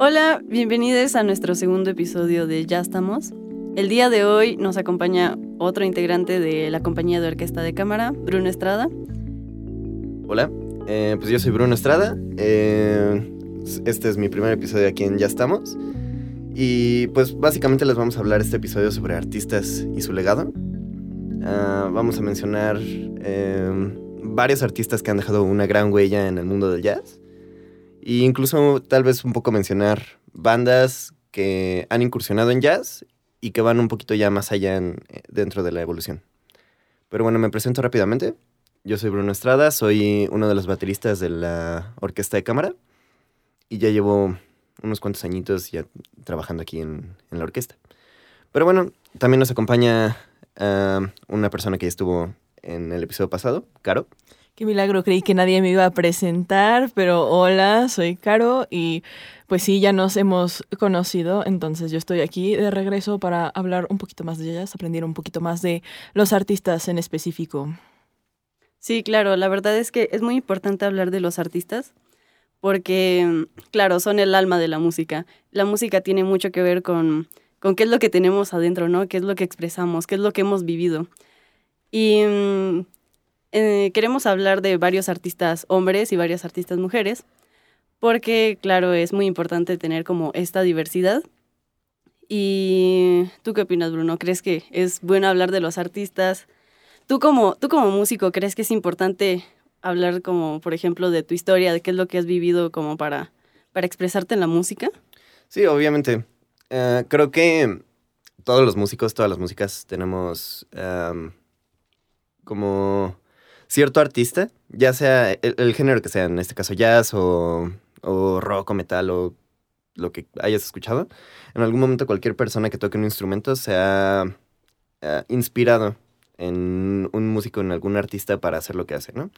Hola, bienvenidos a nuestro segundo episodio de Ya estamos. El día de hoy nos acompaña otro integrante de la compañía de orquesta de cámara, Bruno Estrada. Hola, eh, pues yo soy Bruno Estrada. Eh, este es mi primer episodio aquí en Ya estamos. Y pues básicamente les vamos a hablar este episodio sobre artistas y su legado. Ah, vamos a mencionar eh, varios artistas que han dejado una gran huella en el mundo del jazz. Incluso tal vez un poco mencionar bandas que han incursionado en jazz y que van un poquito ya más allá dentro de la evolución. Pero bueno, me presento rápidamente. Yo soy Bruno Estrada, soy uno de los bateristas de la orquesta de cámara y ya llevo unos cuantos añitos ya trabajando aquí en, la orquesta. Pero bueno, también nos acompaña ah, una persona que estuvo en el episodio pasado, Caro. Qué milagro, creí que nadie me iba a presentar, pero hola, soy Caro y pues sí, ya nos hemos conocido, entonces yo estoy aquí de regreso para hablar un poquito más de ellas, aprender un poquito más de los artistas en específico. Sí, claro, la verdad es que es muy importante hablar de los artistas porque, claro, son el alma de la música. La música tiene mucho que ver con, con qué es lo que tenemos adentro, ¿no? ¿Qué es lo que expresamos? ¿Qué es lo que hemos vivido? Y mm, eh, queremos hablar de varios artistas hombres y varias artistas mujeres, porque, claro, es muy importante tener como esta diversidad. ¿Y tú qué opinas, Bruno? ¿Crees que es bueno hablar de los artistas? ¿Tú como, tú como músico crees que es importante hablar como, por ejemplo, de tu historia, de qué es lo que has vivido como para, para expresarte en la música? Sí, obviamente. Eh, creo que todos los músicos, todas las músicas tenemos como cierto artista, ya sea el, género que sea, en este caso jazz o, rock o metal o lo que hayas escuchado, en algún momento cualquier persona que toque un instrumento se ha inspirado en un músico, en algún artista para hacer lo que hace, ¿no?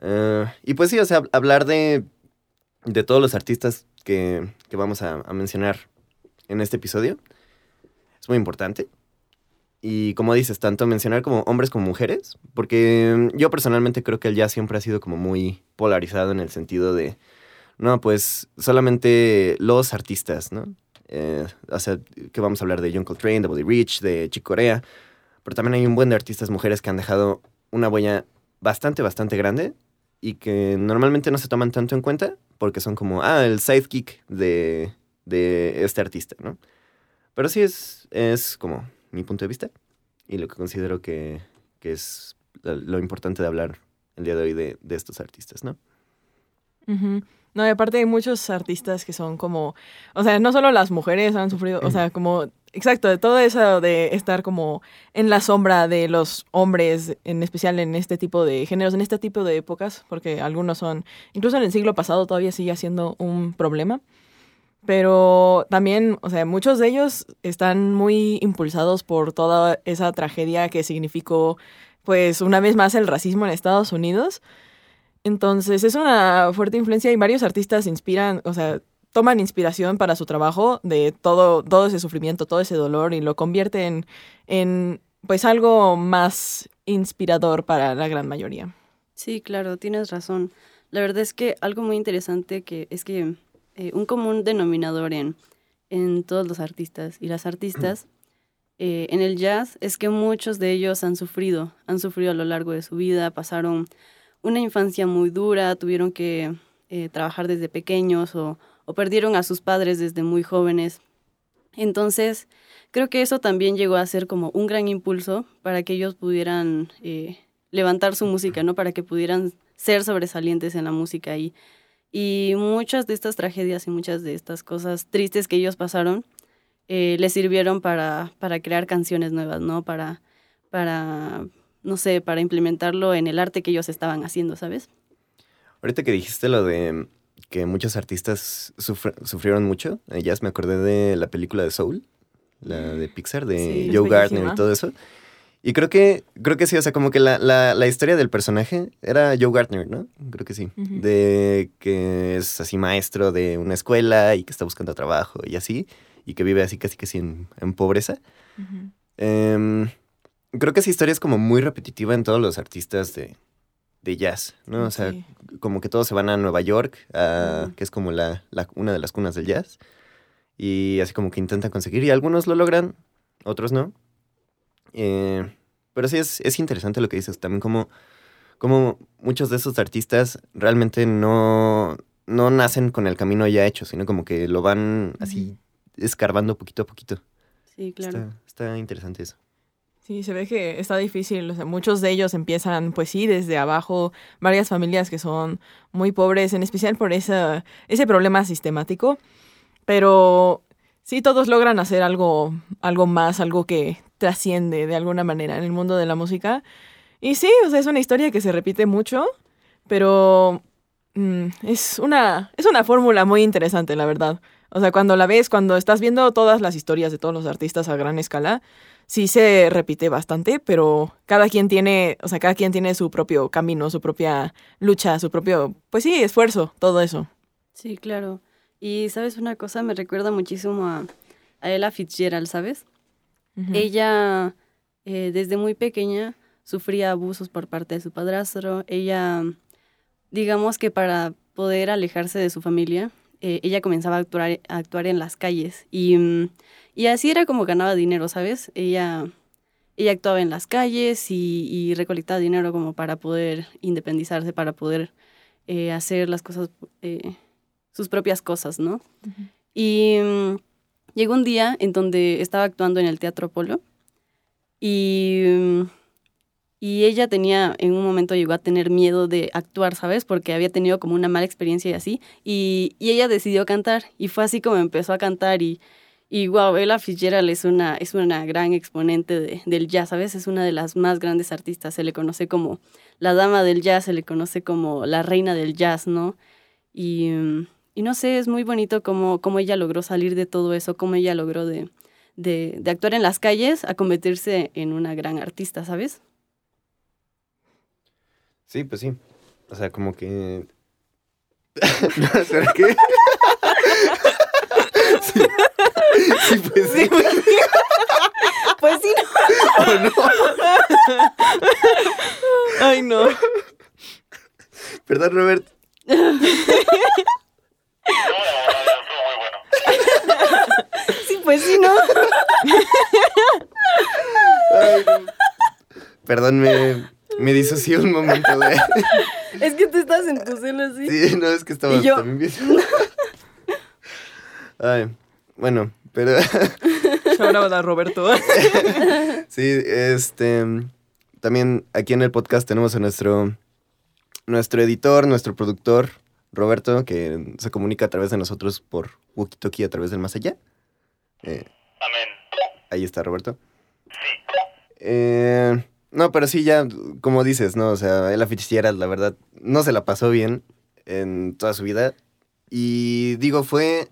Eh, y pues sí, o sea, hablar de, de todos los artistas que, que vamos a, mencionar en este episodio es muy importante. Y como dices, tanto mencionar como hombres como mujeres, porque yo personalmente creo que el jazz siempre ha sido como muy polarizado en el sentido de, no, pues solamente los artistas, ¿no? Eh, o sea, que vamos a hablar de John Coltrane, de Buddy Rich, de Chick Corea, pero también hay un buen de artistas mujeres que han dejado una huella bastante, bastante grande y que normalmente no se toman tanto en cuenta porque son como, ah, el sidekick de, de este artista, ¿no? Pero sí es, es como mi punto de vista y lo que considero que, que es lo importante de hablar el día de hoy de, de estos artistas, ¿no? No, y aparte hay muchos artistas que son como, o sea, no solo las mujeres han sufrido, o sea, como Exacto, de todo eso de estar como en la sombra de los hombres, en especial en este tipo de géneros, en este tipo de épocas, porque algunos son, incluso en el siglo pasado todavía sigue siendo un problema. Pero también, o sea, muchos de ellos están muy impulsados por toda esa tragedia que significó, pues, una vez más el racismo en Estados Unidos. Entonces, es una fuerte influencia y varios artistas inspiran, o sea, toman inspiración para su trabajo de todo, todo ese sufrimiento, todo ese dolor y lo convierten en pues algo más inspirador para la gran mayoría. Sí, claro, tienes razón. La verdad es que algo muy interesante que es que eh, un común denominador en, en todos los artistas y las artistas eh, en el jazz es que muchos de ellos han sufrido, han sufrido a lo largo de su vida, pasaron una infancia muy dura, tuvieron que eh, trabajar desde pequeños o, o perdieron a sus padres desde muy jóvenes. Entonces, creo que eso también llegó a ser como un gran impulso para que ellos pudieran levantar su música, ¿no? Para que pudieran ser sobresalientes en la música. Y, y muchas de estas tragedias y muchas de estas cosas tristes que ellos pasaron eh, les sirvieron para, para crear canciones nuevas, ¿no? Para, para, no sé, para implementarlo en el arte que ellos estaban haciendo, ¿sabes? Ahorita que dijiste lo de que muchos artistas sufrieron mucho. Ya me acordé de la película de Soul, la de Pixar, de Joe Gardner y todo eso. Y creo que, creo que sí, o sea, como que la, la, historia del personaje era Joe Gardner, ¿no? Creo que sí. De que es así maestro de una escuela y que está buscando trabajo y así. Y que vive así casi que en, en pobreza. Em, creo que esa historia es como muy repetitiva en todos los artistas de, de jazz, ¿no? O sea, Sí. como que todos se van a Nueva York, a- que es como la, la- una de las cunas del jazz, y así como que intentan conseguir, y algunos lo logran, otros no. Eh, pero sí es, es interesante lo que dices, también como, como muchos de esos artistas realmente no, no nacen con el camino ya hecho, sino como que lo van así escarbando poquito a poquito. Sí, claro. Está, está interesante eso. Sí, se ve que está difícil. O sea, muchos de ellos empiezan, pues sí, desde abajo. Varias familias que son muy pobres, en especial por esa, ese problema sistemático. Pero sí, todos logran hacer algo, algo más, algo que trasciende de alguna manera en el mundo de la música. Y sí, o sea, es una historia que se repite mucho, pero mm, es una, es una fórmula muy interesante, la verdad. O sea, cuando la ves, cuando estás viendo todas las historias de todos los artistas a gran escala, sí se repite bastante, pero cada quien tiene, o sea, cada quien tiene su propio camino, su propia lucha, su propio, pues sí, esfuerzo, todo eso. Sí, claro. Y sabes una cosa, me recuerda muchísimo a, a Ella Fitzgerald, ¿sabes? Ella, eh, desde muy pequeña, sufría abusos por parte de su padrastro. Ella, digamos que para poder alejarse de su familia, eh, ella comenzaba a actuar, a actuar en las calles. Y, mm, y así era como ganaba dinero, ¿sabes? Ella, ella actuaba en las calles y, y recolectaba dinero como para poder independizarse, para poder eh, hacer las cosas, eh, sus propias cosas, ¿no? Y mm, llegó un día en donde estaba actuando en el Teatro Polo y, mm, y ella tenía, en un momento llegó a tener miedo de actuar, ¿sabes? Porque había tenido como una mala experiencia y así. Y, y ella decidió cantar y fue así como empezó a cantar y, y wow, Ella Fitzgerald es una, es una gran exponente de- del jazz, ¿sabes? Es una de las más grandes artistas. Se le conoce como la dama del jazz, se le conoce como la reina del jazz, ¿no? Y, mm, y no sé, es muy bonito cómo, cómo ella logró salir de todo eso, cómo ella logró de, de, de actuar en las calles a convertirse en una gran artista, ¿sabes? Sí, pues sí. O sea, como que. no, ¿será qué? sí. Sí, pues sí. Pues sí, ¿O no? Ay, no. Perdón, Robert. sí, pues sí, ¿no? Ay, no. Perdón, me, me disocié un momento de. Es que tú estás en tu celo así. Sí, no, es que estaba yo- también bien. Ay, bueno, pero. Out a Roberto. Sí, este. También aquí en el podcast tenemos a nuestro. Nuestro editor, nuestro productor, Roberto, que se comunica a través de nosotros por Walkie Talkie a través del más allá. Eh, Amén. ahí está, Roberto. Eh, no, pero sí, ya, como dices, ¿no? O sea, Ella Fitzgerald, la verdad, no se la pasó bien en toda su vida. Y digo, fue.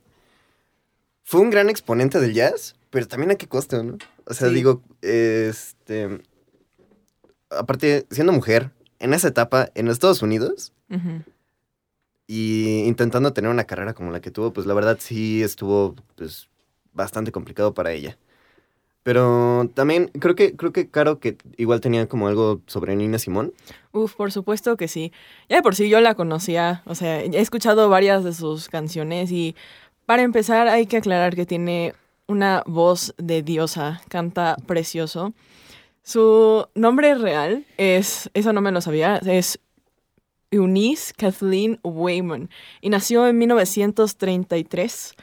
Fue un gran exponente del jazz, pero también a qué costo, ¿no? O sea, Sí. digo, este. Aparte, siendo mujer, en esa etapa, en Estados Unidos. Y intentando tener una carrera como la que tuvo, pues la verdad sí estuvo pues bastante complicado para ella. Pero también creo que creo que Caro que igual tenía como algo sobre Nina Simón. Uf, por supuesto que sí. Ya de por sí yo la conocía, o sea, he escuchado varias de sus canciones y para empezar hay que aclarar que tiene una voz de diosa, canta precioso. Su nombre real es, eso no me lo sabía, es Eunice Kathleen Wayman y nació en 1933.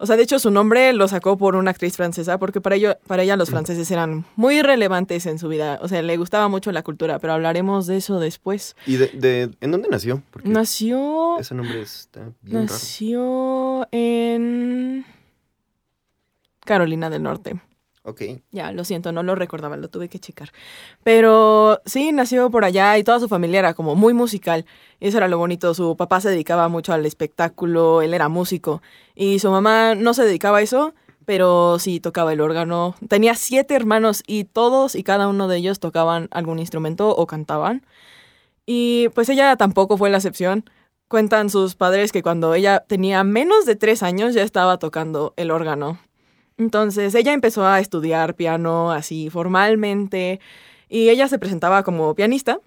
O sea, de hecho su nombre lo sacó por una actriz francesa porque para, ello, para ella los franceses eran muy relevantes en su vida. O sea, le gustaba mucho la cultura, pero hablaremos de eso después. ¿Y de, de- en dónde nació? Porque Nació, ese nombre está bien raro. nació en Carolina del Norte. Ok. Ya, lo siento, no lo recordaba, lo tuve que checar. Pero sí, nació por allá y toda su familia era como muy musical. Eso era lo bonito. Su papá se dedicaba mucho al espectáculo, él era músico. Y su mamá no se dedicaba a eso, pero sí tocaba el órgano. Tenía siete hermanos y todos y cada uno de ellos tocaban algún instrumento o cantaban. Y pues ella tampoco fue la excepción. Cuentan sus padres que cuando ella tenía menos de tres años ya estaba tocando el órgano. Entonces ella empezó a estudiar piano así formalmente y ella se presentaba como pianista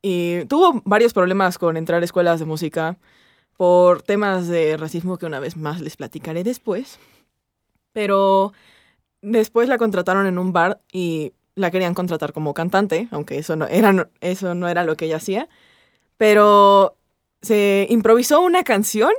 y tuvo varios problemas con entrar a escuelas de música por temas de racismo que una vez más les platicaré después. Pero después la contrataron en un bar y la querían contratar como cantante, aunque eso no era, eso no era lo que ella hacía. Pero se improvisó una canción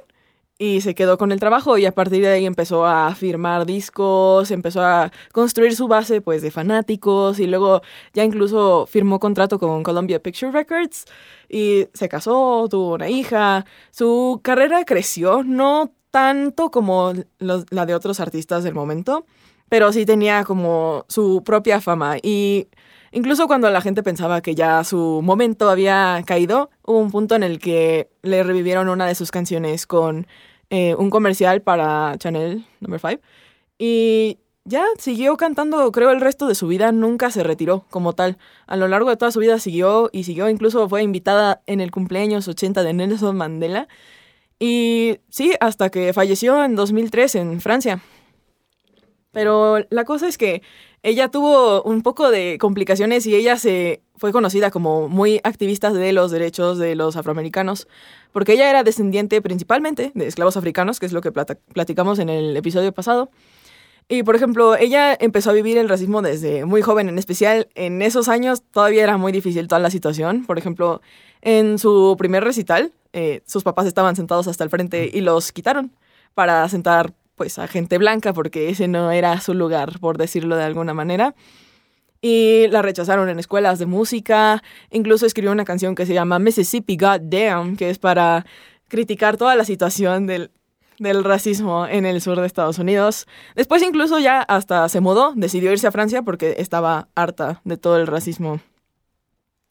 y se quedó con el trabajo y a partir de ahí empezó a firmar discos, empezó a construir su base pues de fanáticos y luego ya incluso firmó contrato con Columbia Picture Records y se casó, tuvo una hija, su carrera creció, no tanto como la de otros artistas del momento, pero sí tenía como su propia fama. Y incluso cuando la gente pensaba que ya su momento había caído, hubo un punto en el que le revivieron una de sus canciones con eh, un comercial para Chanel Number 5 y ya siguió cantando, creo, el resto de su vida, nunca se retiró como tal. A lo largo de toda su vida siguió y siguió, incluso fue invitada en el cumpleaños 80 de Nelson Mandela. Y sí, hasta que falleció en 2003 en Francia. Pero la cosa es que ella tuvo un poco de complicaciones y ella se fue conocida como muy activista de los derechos de los afroamericanos, porque ella era descendiente principalmente de esclavos africanos, que es lo que platicamos en el episodio pasado. Y por ejemplo, ella empezó a vivir el racismo desde muy joven, en especial en esos años todavía era muy difícil toda la situación. Por ejemplo, en su primer recital, eh, sus papás estaban sentados hasta el frente y los quitaron para sentar pues a gente blanca porque ese no era su lugar, por decirlo de alguna manera. Y la rechazaron en escuelas de música, incluso escribió una canción que se llama Mississippi Goddamn, que es para criticar toda la situación del, del racismo en el sur de Estados Unidos. Después incluso ya hasta se mudó, decidió irse a Francia porque estaba harta de todo el racismo.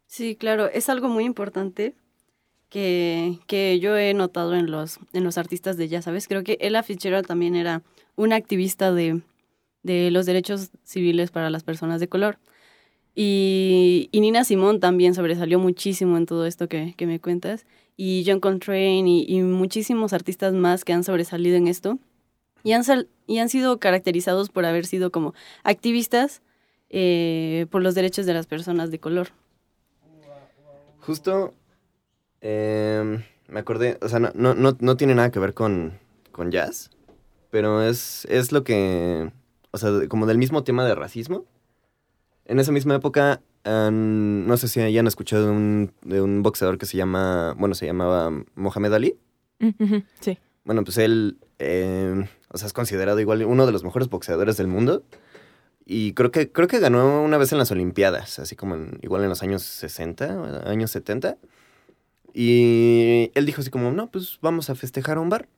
Sí, claro, es algo muy importante que, que yo he notado en los, en los artistas de jazz, ¿sabes? Creo que Ella Fitzgerald también era una activista de, de los derechos civiles para las personas de color. Y, y Nina Simón también sobresalió muchísimo en todo esto que, que me cuentas y John Coltrane y, muchísimos artistas más que han sobresalido en esto y han, y han sido caracterizados por haber sido como activistas eh, por los derechos de las personas de color. Justo em, me acordé, o sea, no, no, no, tiene nada que ver con, con jazz, pero es, es lo que, o sea, como del mismo tema de racismo. En esa misma época no sé si hayan escuchado de un, de un boxeador que se llama, bueno, se llamaba Mohamed Ali. Sí. Bueno, pues él, eh, o sea, es considerado igual uno de los mejores boxeadores del mundo. Y creo que, creo que ganó una vez en las Olimpiadas, así como igual en los años 60, años 70. Y él dijo así como, no, pues vamos a festejar a un bar.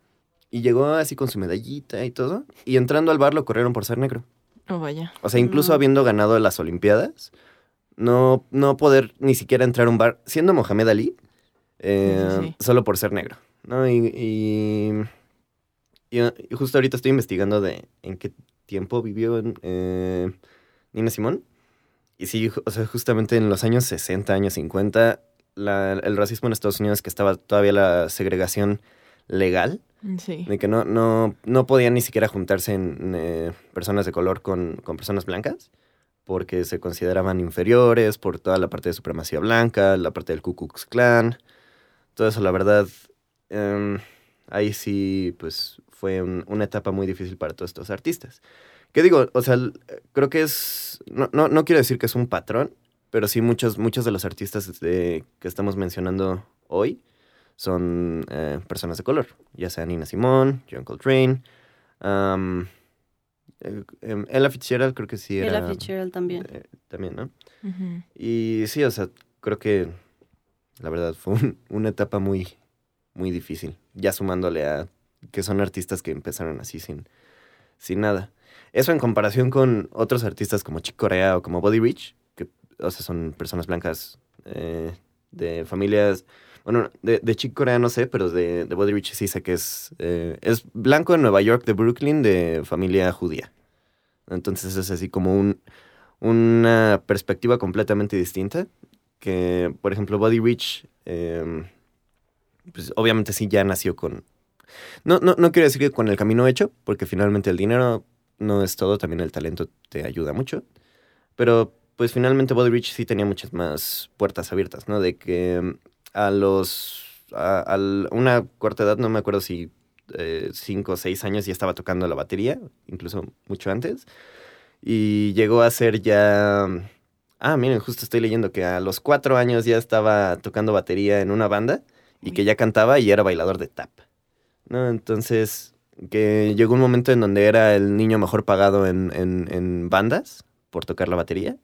Y llegó así con su medallita y todo. Y entrando al bar lo corrieron por ser negro. Oh, vaya. O sea, incluso habiendo ganado las Olimpiadas, no, no poder ni siquiera entrar a un bar, siendo Mohamed Ali, eh, solo por ser negro, ¿no? Y, y, justo ahorita estoy investigando de en qué tiempo vivió eh, Nina Simón. Y sí, o sea, justamente en los años 60, años 50, el racismo en Estados Unidos, que estaba todavía la segregación legal, de que no, no, no podían ni siquiera juntarse en, eh, personas de color con, con personas blancas porque se consideraban inferiores por toda la parte de supremacía blanca, la parte del Ku Klux Klan. Todo eso, la verdad, em, ahí sí, pues fue una etapa muy difícil para todos estos artistas. ¿Qué digo? O sea, creo que es, no, no, quiero decir que es un patrón, pero sí muchos, muchos de los artistas que estamos mencionando hoy son eh, personas de color, ya sea Nina Simone, John Coltrane, em, Ella Fitzgerald creo que sí era. Ella Fitzgerald también. Eh, también, ¿no? Y sí, o sea, creo que la verdad fue una etapa muy, muy difícil. Ya sumándole a que son artistas que empezaron así sin, sin nada. Eso en comparación con otros artistas como Chick Corea o como Body Rich, o sea, son personas blancas eh, de familias. Bueno, de, de Chick Corea no sé, pero de, de Body Rich sí sé que es, es blanco de Nueva York, de Brooklyn, de familia judía. Entonces es así como un, una perspectiva completamente distinta. Que, por ejemplo, Body Rich, em, pues obviamente sí ya nació con... No, no, no quiero decir que con el camino hecho, porque finalmente el dinero no es todo, también el talento te ayuda mucho. Pero pues finalmente Body Rich sí tenía muchas más puertas abiertas, ¿no? De que mm, a los... A, a una corta edad, no me acuerdo si eh, cinco o seis años ya estaba tocando la batería, incluso mucho antes. Y llegó a ser ya... Ah, miren, justo estoy leyendo que a los cuatro años ya estaba tocando batería en una banda y que ya cantaba y era bailador de tap. ¿no? Entonces, que llegó un momento en donde era el niño mejor pagado en, en, en bandas por tocar la batería.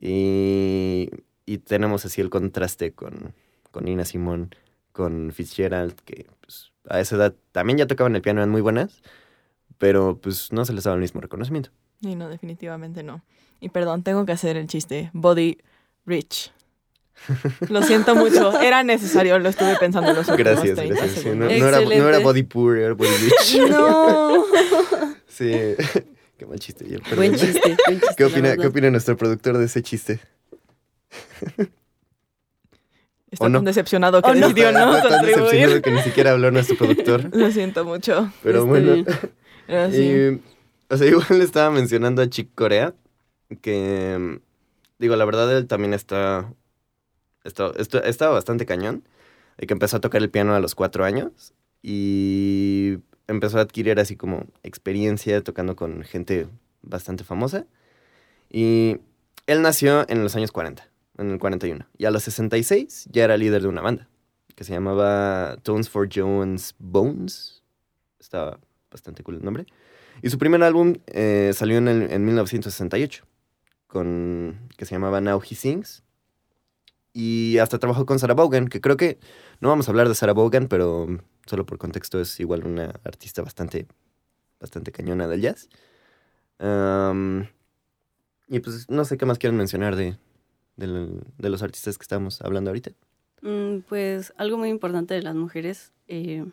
Y, y tenemos así el contraste con, con Nina Simón, con Fitzgerald, que pues, a esa edad también ya tocaban el piano, eran muy buenas, pero pues no se les daba el mismo reconocimiento. Y no, definitivamente no. Y perdón, tengo que hacer el chiste. Body Rich. Lo siento mucho. Era necesario, lo estuve pensando los últimos Gracias, 30 gracias. Sí, no, no era, no era body poor, era body rich. No. Sí, qué mal chiste. perdón. buen chiste, buen chiste. ¿Qué opina. ¿Qué opina nuestro productor de ese chiste? Está ¿O no? tan decepcionado que ¿O no? decidió no Está tan decepcionado que ni siquiera habló nuestro productor. Lo siento mucho. Pero Está bueno. sí. Y, o sea, igual le estaba mencionando a Chick Corea que, digo, la verdad él también está, está, está, estaba bastante cañón, de que empezó a tocar el piano a los cuatro años y empezó a adquirir así como experiencia tocando con gente bastante famosa. Y él nació en los años 40, en el 41, y a los 66 ya era líder de una banda que se llamaba Tones for Jones Bones. Estaba bastante cool el nombre. Y su primer álbum eh, salió en, el- en 1968, con, que se llamaba Now He Sings. Y hasta trabajó con Sarah Vaughan, que creo que no vamos a hablar de Sarah Vaughan, pero solo por contexto es igual una artista bastante, bastante cañona del jazz. Y pues no sé qué más quieren mencionar de, de los artistas que estamos hablando ahorita. Mm, Pues algo muy importante de las mujeres eh,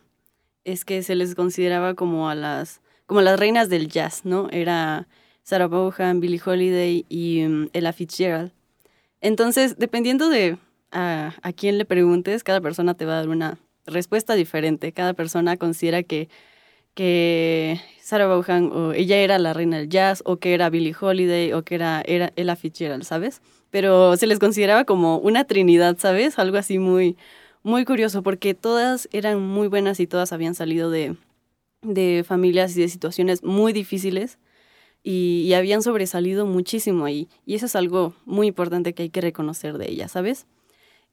es que se les consideraba como a las como las reinas del jazz, ¿no? Era Sarah Vaughan, Billie Holiday y mm, Ella Fitzgerald. Entonces, dependiendo de a quién le preguntes, cada persona te va a dar una respuesta diferente. Cada persona considera que, que Sarah Vaughan o ella era la reina del jazz o que era Billie Holiday o que era, era Ella Fitzgerald, ¿sabes? Pero se les consideraba como una trinidad, ¿sabes? Algo así muy, muy curioso porque todas eran muy buenas y todas habían salido de, de familias y de situaciones muy difíciles y, y habían sobresalido muchísimo ahí. Y eso es algo muy importante que hay que reconocer de ellas, ¿sabes?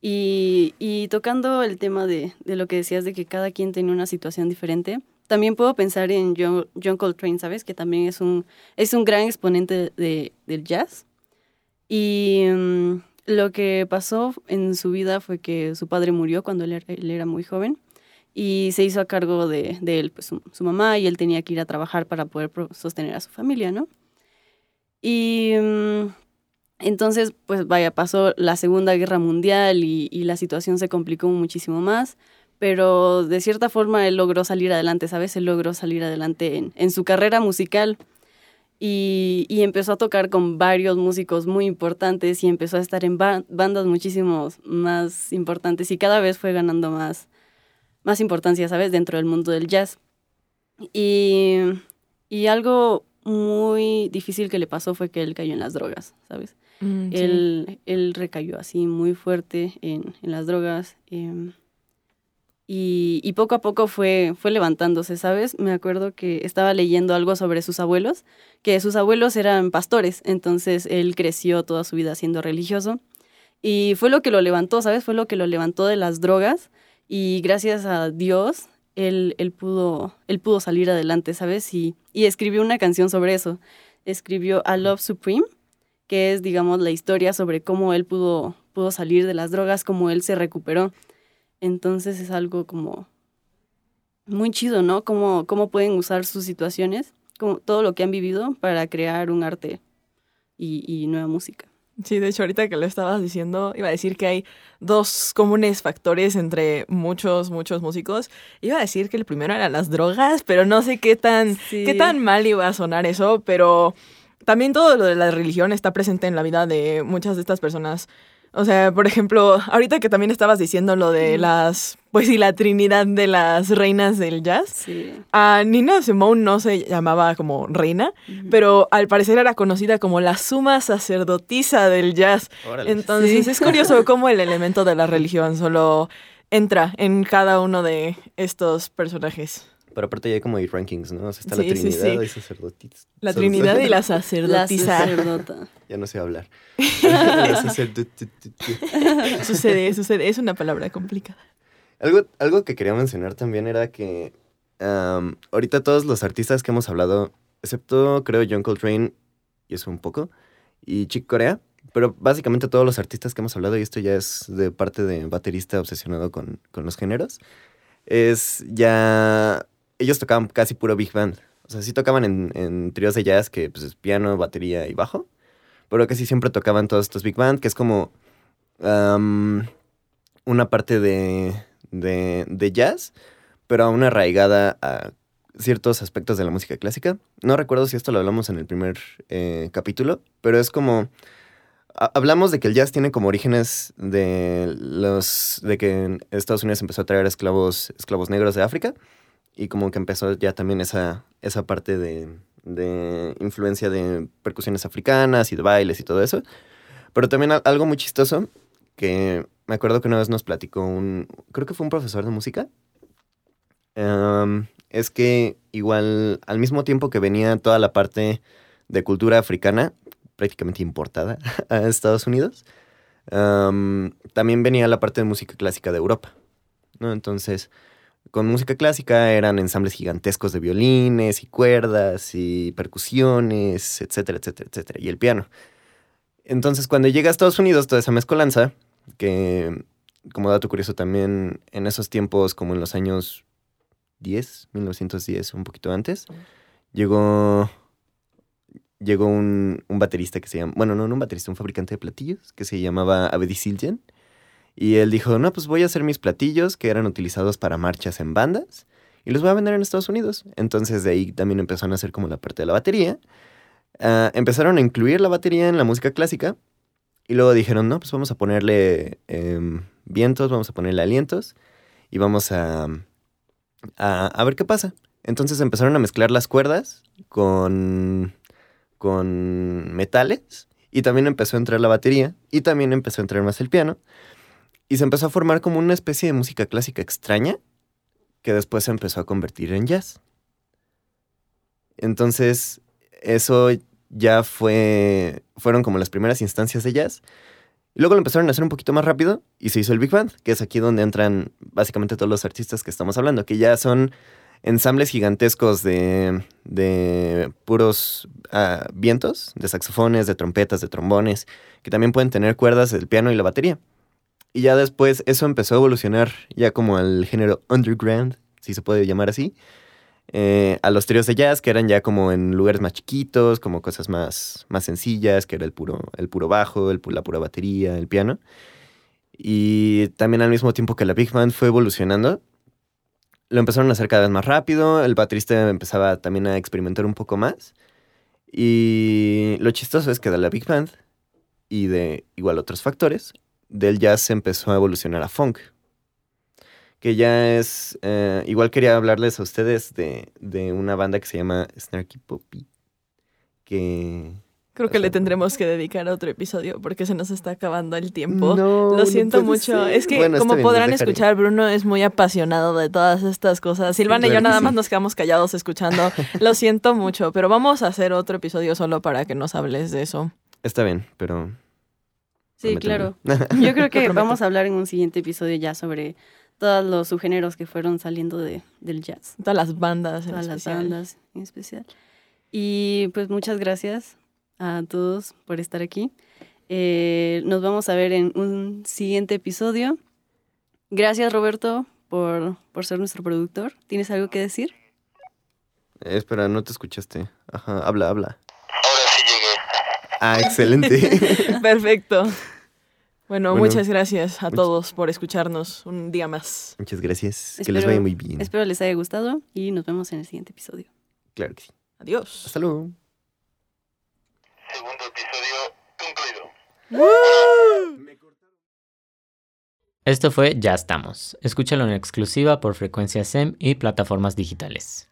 Y, y tocando el tema de, de lo que decías de que cada quien tenía una situación diferente, también puedo pensar en John, John Coltrane, ¿sabes? Que también es un, es un gran exponente de, del jazz. Y mm, lo que pasó en su vida fue que su padre murió cuando él era, él era muy joven y se hizo a cargo de, de él, pues su, su mamá, y él tenía que ir a trabajar para poder sostener a su familia, ¿no? Y mm, entonces, pues vaya, pasó la Segunda Guerra Mundial y, la situación se complicó muchísimo más, pero de cierta forma él logró salir adelante, ¿sabes? Él logró salir adelante en, su carrera musical y, empezó a tocar con varios músicos muy importantes y empezó a estar en ba- bandas muchísimos más importantes y cada vez fue ganando más, más importancia, ¿sabes? Dentro del mundo del jazz. Y algo muy difícil que le pasó fue que él cayó en las drogas, ¿sabes? Mm, sí. Él, él recayó así muy fuerte en, en las drogas. em, y, y poco a poco fue, fue levantándose, ¿sabes? Me acuerdo que estaba leyendo algo sobre sus abuelos, que sus abuelos eran pastores, entonces él creció toda su vida siendo religioso. Y fue lo que lo levantó, ¿sabes? Fue lo que lo levantó de las drogas. Y gracias a Dios, él, él, pudo, él pudo salir adelante, ¿sabes? Y, y escribió una canción sobre eso. Escribió A Love Supreme, que es, digamos, la historia sobre cómo él pudo, pudo salir de las drogas, cómo él se recuperó. Entonces es algo como muy chido, ¿no? Cómo, cómo pueden usar sus situaciones, como todo lo que han vivido para crear un arte y, y nueva música. Sí, de hecho, ahorita que lo estabas diciendo, iba a decir que hay dos comunes factores entre muchos, muchos músicos. Iba a decir que el primero eran las drogas, pero no sé qué tan, Sí. qué tan mal iba a sonar eso, pero también todo lo de la religión está presente en la vida de muchas de estas personas O sea, por ejemplo, ahorita que también estabas diciendo lo de las, pues sí, la trinidad de las reinas del jazz. Sí. A Nina Simone no se llamaba como reina, pero al parecer era conocida como la suma sacerdotisa del jazz. Órale. Entonces Sí. es curioso cómo el elemento de la religión solo entra en cada uno de estos personajes. Pero aparte ya hay como hay rankings, ¿no? O sea, está Sí, la Trinidad, sí. hay sacerdotis. La Trinidad y la La sacerdotisa. sacerdota. Ya no sé hablar. La sucede, sucede. Es una palabra complicada. Algo, algo que quería mencionar también era que ahorita todos los artistas que hemos hablado, excepto creo John Coltrane, y eso un poco, y Chick Corea, pero básicamente todos los artistas que hemos hablado, y esto ya es de parte de baterista obsesionado con, con los géneros, es ya... Ellos tocaban casi puro big band. O sea, sí tocaban en, en tríos de jazz que pues, es piano, batería y bajo, pero casi siempre tocaban todos estos big band, que es como una parte de, de, de jazz, pero aún arraigada a ciertos aspectos de la música clásica. No recuerdo si esto lo hablamos en el primer eh, capítulo, pero es como... ha- Hablamos de que el jazz tiene como orígenes de los de que Estados Unidos empezó a traer esclavos, esclavos negros de África y como que empezó ya también esa, esa parte de, de influencia de percusiones africanas y de bailes y todo eso. Pero también al- algo muy chistoso que me acuerdo que una vez nos platicó un, creo que fue un profesor de música, em, es que igual al mismo tiempo que venía toda la parte de cultura africana, prácticamente importada a Estados Unidos, em, también venía la parte de música clásica de Europa, ¿no? Entonces, con música clásica eran ensambles gigantescos de violines y cuerdas y percusiones, etcétera, etcétera, etcétera, y el piano. Entonces, cuando llega a Estados Unidos, toda esa mezcolanza, que como dato curioso también en esos tiempos, como en los años 10, 1910, un poquito antes, llegó, llegó un, un baterista que se llama, bueno, no, no un baterista, un fabricante de platillos que se llamaba Abedi Siljan. Y él dijo, no, pues voy a hacer mis platillos que eran utilizados para marchas en bandas y los voy a vender en Estados Unidos. Entonces de ahí también empezaron a hacer como la parte de la batería. Ah, empezaron a incluir la batería en la música clásica y luego dijeron, no, pues vamos a ponerle em, vientos, vamos a ponerle alientos y vamos a, a, a ver qué pasa. Entonces empezaron a mezclar las cuerdas con, con metales y también empezó a entrar la batería y también empezó a entrar más el piano y se empezó a formar como una especie de música clásica extraña que después se empezó a convertir en jazz. Entonces, eso ya fue, fueron como las primeras instancias de jazz. Luego lo empezaron a hacer un poquito más rápido y se hizo el Big Band, que es aquí donde entran básicamente todos los artistas que estamos hablando, que ya son ensambles gigantescos de, de puros ah, vientos, de saxofones, de trompetas, de trombones, que también pueden tener cuerdas del piano y la batería. Y ya después eso empezó a evolucionar ya como al género underground, si se puede llamar así, eh, a los tríos de jazz, que eran ya como en lugares más chiquitos, como cosas más, más sencillas, que era el puro, el puro bajo, la pura batería, el piano. Y también al mismo tiempo que la Big Band fue evolucionando, lo empezaron a hacer cada vez más rápido, el baterista empezaba también a experimentar un poco más. Y lo chistoso es que de la Big Band y de igual otros factores, del jazz empezó a evolucionar a funk. Que ya es. eh, igual quería hablarles a ustedes de, de una banda que se llama Snarky Puppy. Que. Creo que O le tendremos que dedicar otro episodio porque se nos está acabando el tiempo. No, Lo siento mucho. ser. Es que, Bueno, como bien, podrán escuchar, Bruno es muy apasionado de todas estas cosas. Silvana y yo nada sí. más nos quedamos callados escuchando. Lo siento mucho, pero vamos a hacer otro episodio solo para que nos hables de eso. Está bien, pero. Sí, claro. Yo creo que vamos a hablar en un siguiente episodio ya sobre todos los subgéneros que fueron saliendo de, del jazz. Todas las bandas. en todas las bandas en especial. Y pues muchas gracias a todos por estar aquí. Eh, nos vamos a ver en un siguiente episodio. Gracias Roberto por, por ser nuestro productor. ¿Tienes algo que decir? Eh, espera, no te escuchaste. Ajá, habla, habla. Ahora sí llegué. Ah, excelente. Perfecto. Bueno, Bueno, muchas gracias a much- todos por escucharnos un día más. Muchas gracias. que les Espero- vaya muy bien. Espero les haya gustado y nos vemos en el siguiente episodio. Claro que sí. Adiós. Hasta luego. Segundo episodio concluido. Esto fue Ya estamos. Escúchalo en exclusiva por frecuencia SEM y plataformas digitales.